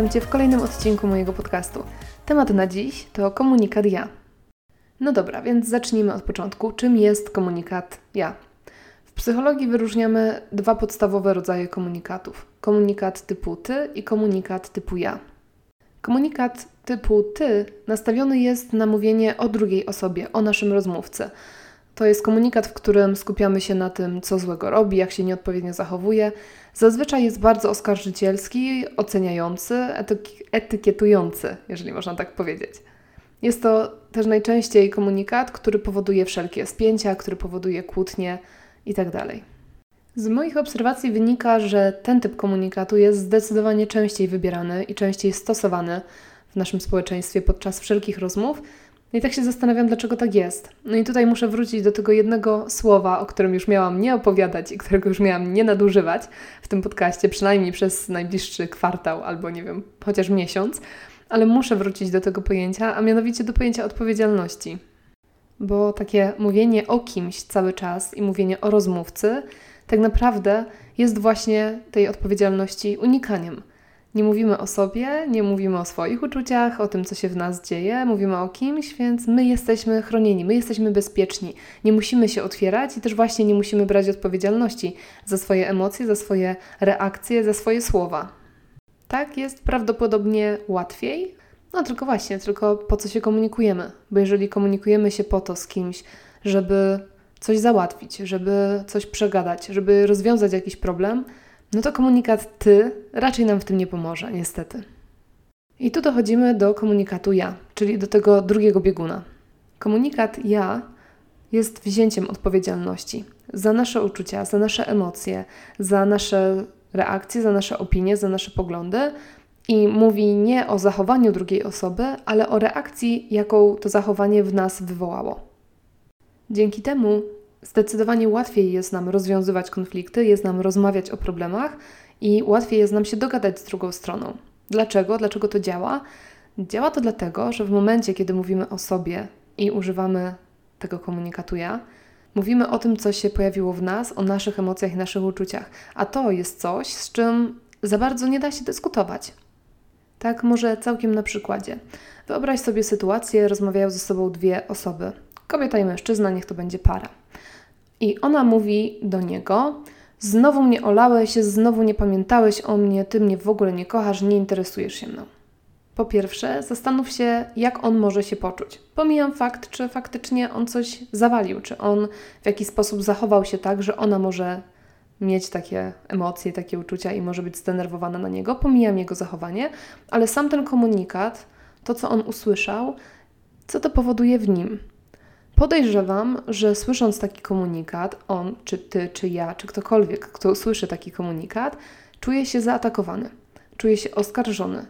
Witam Cię w kolejnym odcinku mojego podcastu. Temat na dziś to komunikat ja. No dobra, więc zacznijmy od początku. Czym jest komunikat ja? W psychologii wyróżniamy dwa podstawowe rodzaje komunikatów: komunikat typu ty i komunikat typu ja. Komunikat typu ty nastawiony jest na mówienie o drugiej osobie, o naszym rozmówcy. To jest komunikat, w którym skupiamy się na tym, co złego robi, jak się nieodpowiednio zachowuje. Zazwyczaj jest bardzo oskarżycielski, oceniający, etyk- etykietujący, jeżeli można tak powiedzieć. Jest to też najczęściej komunikat, który powoduje wszelkie spięcia, który powoduje kłótnie itd. Z moich obserwacji wynika, że ten typ komunikatu jest zdecydowanie częściej wybierany i częściej stosowany w naszym społeczeństwie podczas wszelkich rozmów. I tak się zastanawiam, dlaczego tak jest. No i tutaj muszę wrócić do tego jednego słowa, o którym już miałam nie opowiadać i którego już miałam nie nadużywać w tym podcaście, przynajmniej przez najbliższy kwartał albo nie wiem, chociaż miesiąc, ale muszę wrócić do tego pojęcia, a mianowicie do pojęcia odpowiedzialności. Bo takie mówienie o kimś cały czas i mówienie o rozmówcy tak naprawdę jest właśnie tej odpowiedzialności unikaniem. Nie mówimy o sobie, nie mówimy o swoich uczuciach, o tym, co się w nas dzieje, mówimy o kimś, więc my jesteśmy chronieni, my jesteśmy bezpieczni. Nie musimy się otwierać i też właśnie nie musimy brać odpowiedzialności za swoje emocje, za swoje reakcje, za swoje słowa. Tak jest prawdopodobnie łatwiej, no tylko właśnie, tylko po co się komunikujemy? Bo jeżeli komunikujemy się po to z kimś, żeby coś załatwić, żeby coś przegadać, żeby rozwiązać jakiś problem, no to komunikat ty raczej nam w tym nie pomoże, niestety. I tu dochodzimy do komunikatu ja, czyli do tego drugiego bieguna. Komunikat ja jest wzięciem odpowiedzialności za nasze uczucia, za nasze emocje, za nasze reakcje, za nasze opinie, za nasze poglądy i mówi nie o zachowaniu drugiej osoby, ale o reakcji, jaką to zachowanie w nas wywołało. Dzięki temu zdecydowanie łatwiej jest nam rozwiązywać konflikty, jest nam rozmawiać o problemach i łatwiej jest nam się dogadać z drugą stroną. Dlaczego? Dlaczego to działa? Działa to dlatego, że w momencie, kiedy mówimy o sobie i używamy tego komunikatu ja, mówimy o tym, co się pojawiło w nas, o naszych emocjach i naszych uczuciach, a to jest coś, z czym za bardzo nie da się dyskutować. Tak, może całkiem na przykładzie. Wyobraź sobie sytuację, rozmawiają ze sobą dwie osoby. Kobieta i mężczyzna, niech to będzie para. I ona mówi do niego: Znowu mnie olałeś, znowu nie pamiętałeś o mnie, ty mnie w ogóle nie kochasz, nie interesujesz się mną. Po pierwsze, zastanów się, jak on może się poczuć. Pomijam fakt, czy faktycznie on coś zawalił, czy on w jakiś sposób zachował się tak, że ona może mieć takie emocje, takie uczucia i może być zdenerwowana na niego. Pomijam jego zachowanie, ale sam ten komunikat, to co on usłyszał, co to powoduje w nim. Podejrzewam, że słysząc taki komunikat, on, czy ty, czy ja, czy ktokolwiek, kto słyszy taki komunikat, czuje się zaatakowany, czuje się oskarżony.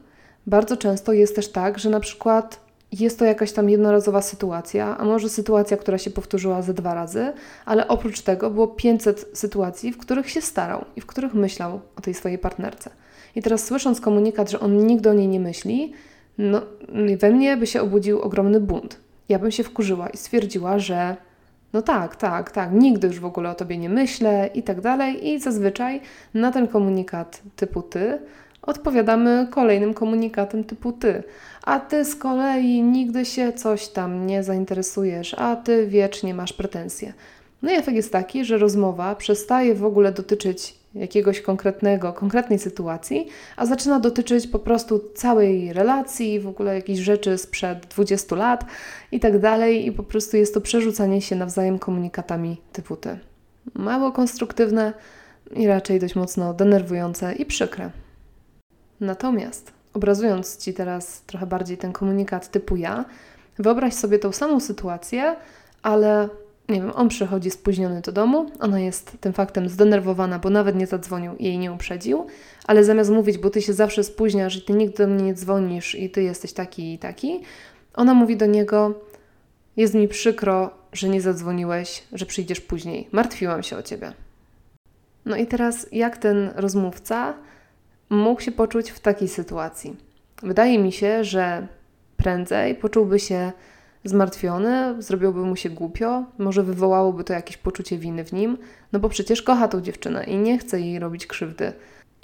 Bardzo często jest też tak, że na przykład jest to jakaś tam jednorazowa sytuacja, a może sytuacja, która się powtórzyła ze dwa razy, ale oprócz tego było 500 sytuacji, w których się starał i w których myślał o tej swojej partnerce. I teraz słysząc komunikat, że on nigdy o niej nie myśli, no, we mnie by się obudził ogromny bunt ja bym się wkurzyła i stwierdziła, że no tak, tak, tak, nigdy już w ogóle o tobie nie myślę i tak dalej. I zazwyczaj na ten komunikat typu ty odpowiadamy kolejnym komunikatem typu ty. A ty z kolei nigdy się coś tam nie zainteresujesz, a ty wiecznie masz pretensje. No i efekt jest taki, że rozmowa przestaje w ogóle dotyczyć jakiegoś konkretnego, konkretnej sytuacji, a zaczyna dotyczyć po prostu całej relacji, w ogóle jakichś rzeczy sprzed 20 lat i tak dalej, i po prostu jest to przerzucanie się nawzajem komunikatami typu ty. Mało konstruktywne i raczej dość mocno denerwujące i przykre. Natomiast, obrazując Ci teraz trochę bardziej ten komunikat typu ja, wyobraź sobie tą samą sytuację, ale nie wiem, on przychodzi spóźniony do domu, ona jest tym faktem zdenerwowana, bo nawet nie zadzwonił i jej nie uprzedził, ale zamiast mówić, bo ty się zawsze spóźniasz i ty nigdy do mnie nie dzwonisz i ty jesteś taki i taki, ona mówi do niego: Jest mi przykro, że nie zadzwoniłeś, że przyjdziesz później. Martwiłam się o ciebie. No i teraz, jak ten rozmówca mógł się poczuć w takiej sytuacji? Wydaje mi się, że prędzej poczułby się zmartwiony, zrobiłoby mu się głupio, może wywołałoby to jakieś poczucie winy w nim, no bo przecież kocha tą dziewczynę i nie chce jej robić krzywdy.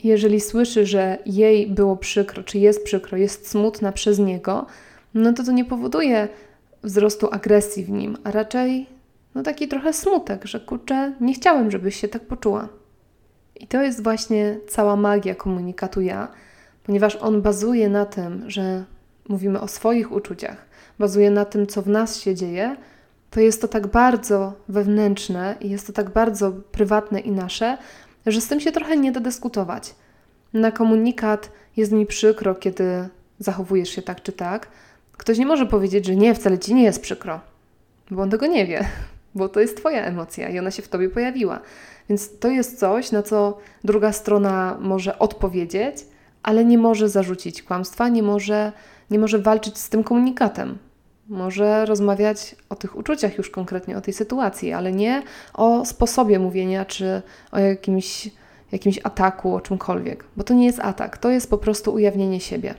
Jeżeli słyszy, że jej było przykro, czy jest przykro, jest smutna przez niego, no to to nie powoduje wzrostu agresji w nim, a raczej no taki trochę smutek, że kurczę, nie chciałem, żebyś się tak poczuła. I to jest właśnie cała magia komunikatu ja, ponieważ on bazuje na tym, że mówimy o swoich uczuciach, bazuje na tym, co w nas się dzieje, to jest to tak bardzo wewnętrzne i jest to tak bardzo prywatne i nasze, że z tym się trochę nie da dyskutować. Na komunikat jest mi przykro, kiedy zachowujesz się tak czy tak. Ktoś nie może powiedzieć, że nie, wcale ci nie jest przykro, bo on tego nie wie, bo to jest Twoja emocja i ona się w Tobie pojawiła. Więc to jest coś, na co druga strona może odpowiedzieć, ale nie może zarzucić kłamstwa, nie może, nie może walczyć z tym komunikatem. Może rozmawiać o tych uczuciach już konkretnie, o tej sytuacji, ale nie o sposobie mówienia czy o jakimś, jakimś ataku, o czymkolwiek, bo to nie jest atak, to jest po prostu ujawnienie siebie.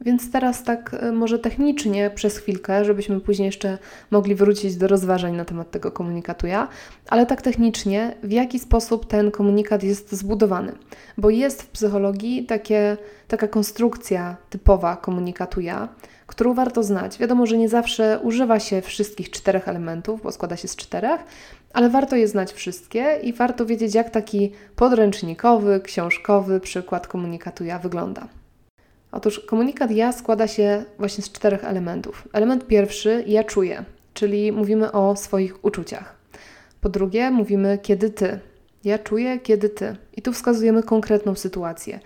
Więc teraz tak e, może technicznie przez chwilkę, żebyśmy później jeszcze mogli wrócić do rozważań na temat tego komunikatu ja, ale tak technicznie, w jaki sposób ten komunikat jest zbudowany. Bo jest w psychologii takie, taka konstrukcja typowa komunikatu ja, którą warto znać. Wiadomo, że nie zawsze używa się wszystkich czterech elementów, bo składa się z czterech, ale warto je znać wszystkie i warto wiedzieć, jak taki podręcznikowy, książkowy przykład komunikatu ja wygląda. Otóż komunikat ja składa się właśnie z czterech elementów. Element pierwszy ja czuję, czyli mówimy o swoich uczuciach. Po drugie, mówimy kiedy ty. Ja czuję, kiedy ty. I tu wskazujemy konkretną sytuację.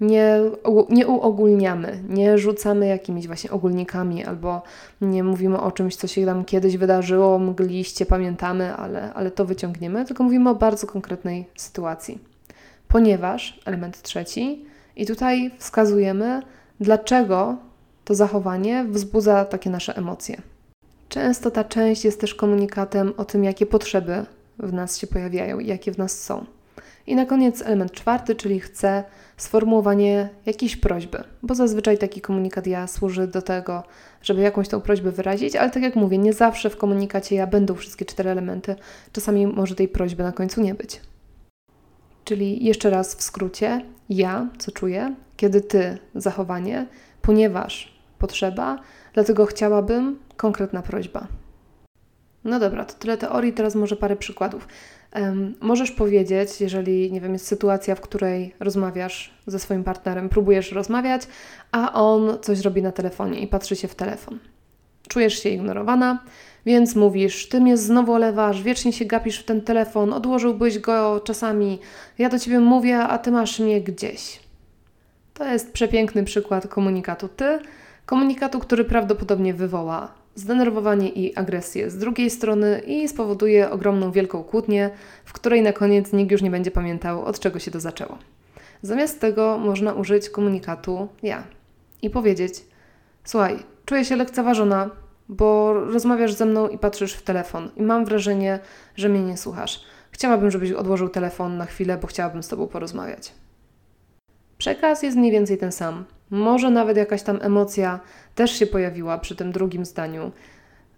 Nie, nie uogólniamy, nie rzucamy jakimiś właśnie ogólnikami, albo nie mówimy o czymś, co się tam kiedyś wydarzyło, mgliście, pamiętamy, ale, ale to wyciągniemy, tylko mówimy o bardzo konkretnej sytuacji. Ponieważ, element trzeci, i tutaj wskazujemy, dlaczego to zachowanie wzbudza takie nasze emocje. Często ta część jest też komunikatem o tym, jakie potrzeby w nas się pojawiają i jakie w nas są. I na koniec element czwarty, czyli chcę sformułowanie jakiejś prośby, bo zazwyczaj taki komunikat ja służy do tego, żeby jakąś tą prośbę wyrazić, ale tak jak mówię, nie zawsze w komunikacie ja będą wszystkie cztery elementy, czasami może tej prośby na końcu nie być. Czyli jeszcze raz w skrócie, ja, co czuję, kiedy ty, zachowanie, ponieważ potrzeba, dlatego chciałabym, konkretna prośba. No dobra, to tyle teorii, teraz może parę przykładów. Um, możesz powiedzieć, jeżeli, nie wiem, jest sytuacja, w której rozmawiasz ze swoim partnerem, próbujesz rozmawiać, a on coś robi na telefonie i patrzy się w telefon. Czujesz się ignorowana, więc mówisz, ty mnie znowu olewasz, wiecznie się gapisz w ten telefon, odłożyłbyś go czasami, ja do ciebie mówię, a ty masz mnie gdzieś. To jest przepiękny przykład komunikatu ty, komunikatu, który prawdopodobnie wywoła zdenerwowanie i agresję z drugiej strony i spowoduje ogromną, wielką kłótnię, w której na koniec nikt już nie będzie pamiętał, od czego się to zaczęło. Zamiast tego można użyć komunikatu ja i powiedzieć: Słuchaj, czuję się lekceważona, bo rozmawiasz ze mną i patrzysz w telefon i mam wrażenie, że mnie nie słuchasz. Chciałabym, żebyś odłożył telefon na chwilę, bo chciałabym z Tobą porozmawiać. Przekaz jest mniej więcej ten sam. Może nawet jakaś tam emocja też się pojawiła przy tym drugim zdaniu.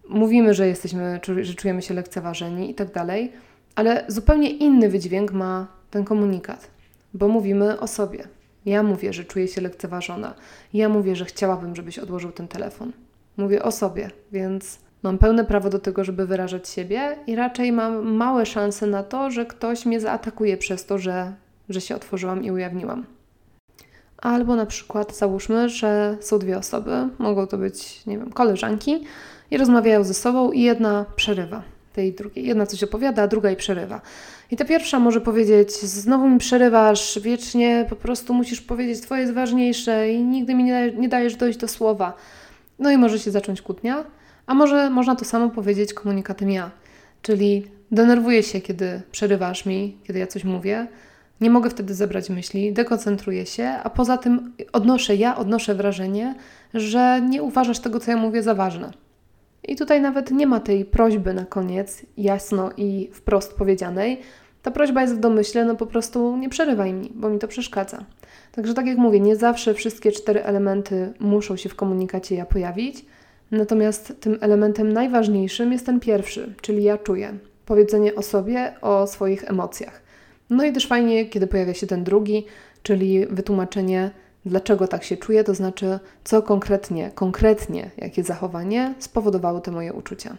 Mówimy, że jesteśmy, że czujemy się lekceważeni i tak dalej, ale zupełnie inny wydźwięk ma ten komunikat, bo mówimy o sobie. Ja mówię, że czuję się lekceważona. Ja mówię, że chciałabym, żebyś odłożył ten telefon. Mówię o sobie, więc mam pełne prawo do tego, żeby wyrażać siebie i raczej mam małe szanse na to, że ktoś mnie zaatakuje przez to, że, że się otworzyłam i ujawniłam. Albo na przykład załóżmy, że są dwie osoby, mogą to być, nie wiem, koleżanki i rozmawiają ze sobą i jedna przerywa tej drugiej. Jedna coś opowiada, a druga jej przerywa. I ta pierwsza może powiedzieć: Znowu mi przerywasz, wiecznie po prostu musisz powiedzieć, Twoje jest ważniejsze i nigdy mi nie, nie dajesz dojść do słowa. No i może się zacząć kłótnia, a może można to samo powiedzieć komunikatem ja, czyli denerwuję się, kiedy przerywasz mi, kiedy ja coś mówię, nie mogę wtedy zebrać myśli, dekoncentruję się, a poza tym odnoszę, ja odnoszę wrażenie, że nie uważasz tego, co ja mówię, za ważne. I tutaj nawet nie ma tej prośby na koniec, jasno i wprost powiedzianej. Ta prośba jest w domyśle, no po prostu nie przerywaj mi, bo mi to przeszkadza. Także tak jak mówię, nie zawsze wszystkie cztery elementy muszą się w komunikacie ja pojawić, natomiast tym elementem najważniejszym jest ten pierwszy, czyli ja czuję. Powiedzenie o sobie, o swoich emocjach. No i też fajnie, kiedy pojawia się ten drugi, czyli wytłumaczenie, dlaczego tak się czuję, to znaczy, co konkretnie, konkretnie, jakie zachowanie spowodowało te moje uczucia.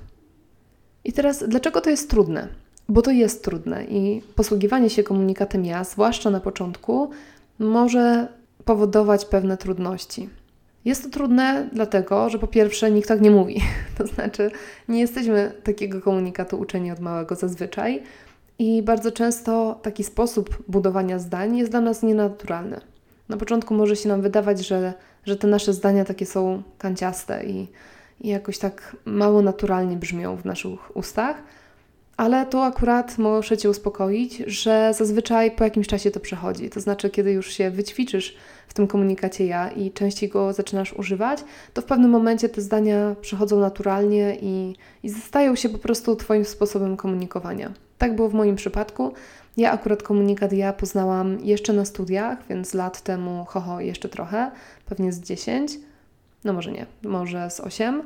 I teraz, dlaczego to jest trudne? Bo to jest trudne i posługiwanie się komunikatem ja, zwłaszcza na początku, może powodować pewne trudności. Jest to trudne dlatego, że po pierwsze nikt tak nie mówi. To znaczy, nie jesteśmy takiego komunikatu uczeni od małego zazwyczaj i bardzo często taki sposób budowania zdań jest dla nas nienaturalny. Na początku może się nam wydawać, że, że te nasze zdania takie są kanciaste i, i jakoś tak mało naturalnie brzmią w naszych ustach, ale tu akurat muszę Cię uspokoić, że zazwyczaj po jakimś czasie to przechodzi. To znaczy, kiedy już się wyćwiczysz w tym komunikacie ja i częściej go zaczynasz używać, to w pewnym momencie te zdania przechodzą naturalnie i, i stają się po prostu Twoim sposobem komunikowania. Tak było w moim przypadku. Ja akurat komunikat ja poznałam jeszcze na studiach, więc lat temu, ho, jeszcze trochę, pewnie z 10, no może nie, może z 8.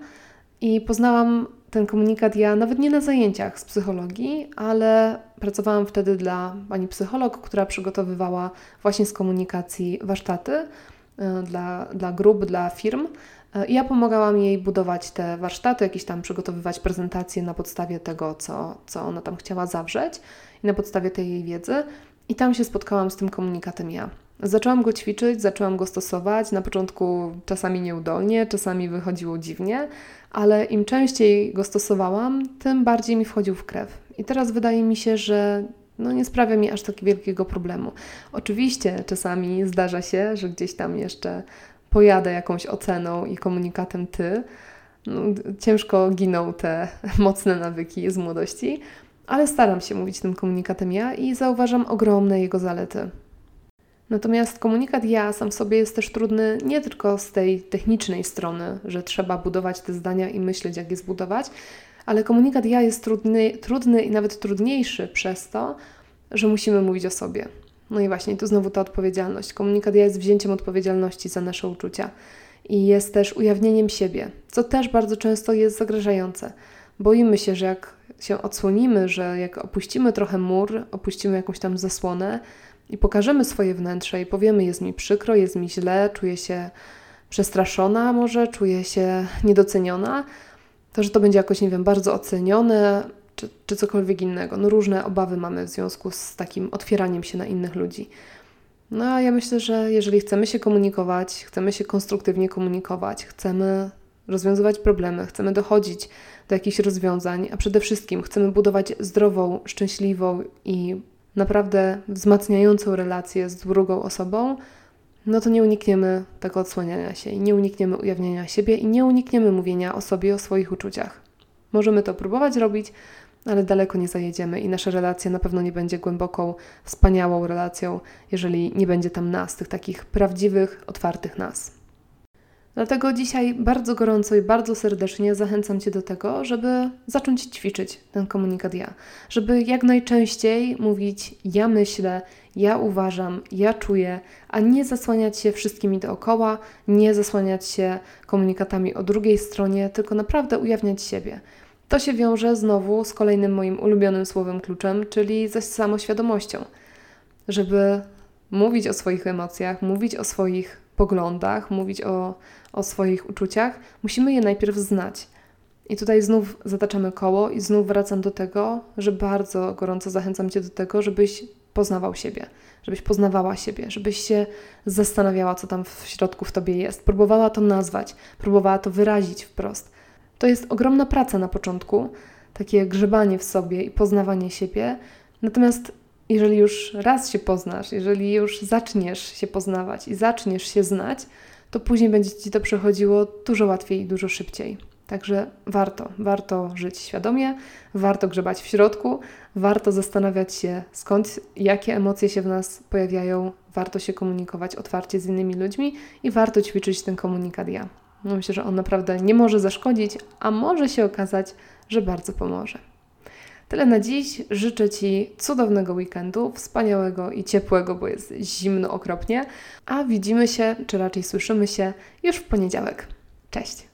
I poznałam ten komunikat ja nawet nie na zajęciach z psychologii, ale pracowałam wtedy dla pani psycholog, która przygotowywała właśnie z komunikacji warsztaty y, dla, dla grup, dla firm. Y, I ja pomagałam jej budować te warsztaty, jakieś tam przygotowywać prezentacje na podstawie tego, co, co ona tam chciała zawrzeć i na podstawie tej jej wiedzy. I tam się spotkałam z tym komunikatem ja. Zaczęłam go ćwiczyć, zaczęłam go stosować. Na początku czasami nieudolnie, czasami wychodziło dziwnie, ale im częściej go stosowałam, tym bardziej mi wchodził w krew. I teraz wydaje mi się, że no nie sprawia mi aż tak wielkiego problemu. Oczywiście czasami zdarza się, że gdzieś tam jeszcze pojadę jakąś oceną i komunikatem ty. No, ciężko giną te mocne nawyki z młodości, ale staram się mówić tym komunikatem ja i zauważam ogromne jego zalety. Natomiast komunikat ja sam w sobie jest też trudny nie tylko z tej technicznej strony, że trzeba budować te zdania i myśleć, jak je zbudować, ale komunikat ja jest trudny, trudny i nawet trudniejszy przez to, że musimy mówić o sobie. No i właśnie, tu znowu ta odpowiedzialność. Komunikat ja jest wzięciem odpowiedzialności za nasze uczucia i jest też ujawnieniem siebie, co też bardzo często jest zagrażające. Boimy się, że jak się odsłonimy, że jak opuścimy trochę mur, opuścimy jakąś tam zasłonę, i pokażemy swoje wnętrze i powiemy: Jest mi przykro, jest mi źle, czuję się przestraszona, może czuję się niedoceniona, to że to będzie jakoś, nie wiem, bardzo ocenione, czy, czy cokolwiek innego. No różne obawy mamy w związku z takim otwieraniem się na innych ludzi. No a ja myślę, że jeżeli chcemy się komunikować, chcemy się konstruktywnie komunikować, chcemy rozwiązywać problemy, chcemy dochodzić do jakichś rozwiązań, a przede wszystkim chcemy budować zdrową, szczęśliwą i naprawdę wzmacniającą relację z drugą osobą, no to nie unikniemy tego odsłaniania się i nie unikniemy ujawniania siebie i nie unikniemy mówienia o sobie, o swoich uczuciach. Możemy to próbować robić, ale daleko nie zajedziemy i nasza relacja na pewno nie będzie głęboką, wspaniałą relacją, jeżeli nie będzie tam nas, tych takich prawdziwych, otwartych nas. Dlatego dzisiaj bardzo gorąco i bardzo serdecznie zachęcam Cię do tego, żeby zacząć ćwiczyć ten komunikat ja. Żeby jak najczęściej mówić ja myślę, ja uważam, ja czuję, a nie zasłaniać się wszystkimi dookoła, nie zasłaniać się komunikatami o drugiej stronie, tylko naprawdę ujawniać siebie. To się wiąże znowu z kolejnym moim ulubionym słowem kluczem, czyli ze samoświadomością. Żeby mówić o swoich emocjach, mówić o swoich poglądach, mówić o, o swoich uczuciach, musimy je najpierw znać. I tutaj znów zataczamy koło i znów wracam do tego, że bardzo gorąco zachęcam Cię do tego, żebyś poznawał siebie, żebyś poznawała siebie, żebyś się zastanawiała, co tam w środku w Tobie jest, próbowała to nazwać, próbowała to wyrazić wprost. To jest ogromna praca na początku, takie grzebanie w sobie i poznawanie siebie. Natomiast jeżeli już raz się poznasz, jeżeli już zaczniesz się poznawać i zaczniesz się znać, to później będzie Ci to przechodziło dużo łatwiej i dużo szybciej. Także warto, warto żyć świadomie, warto grzebać w środku, warto zastanawiać się skąd, jakie emocje się w nas pojawiają, warto się komunikować otwarcie z innymi ludźmi i warto ćwiczyć ten komunikat ja. No myślę, że on naprawdę nie może zaszkodzić, a może się okazać, że bardzo pomoże. Tyle na dziś. Życzę Ci cudownego weekendu, wspaniałego i ciepłego, bo jest zimno okropnie. A widzimy się, czy raczej słyszymy się już w poniedziałek. Cześć!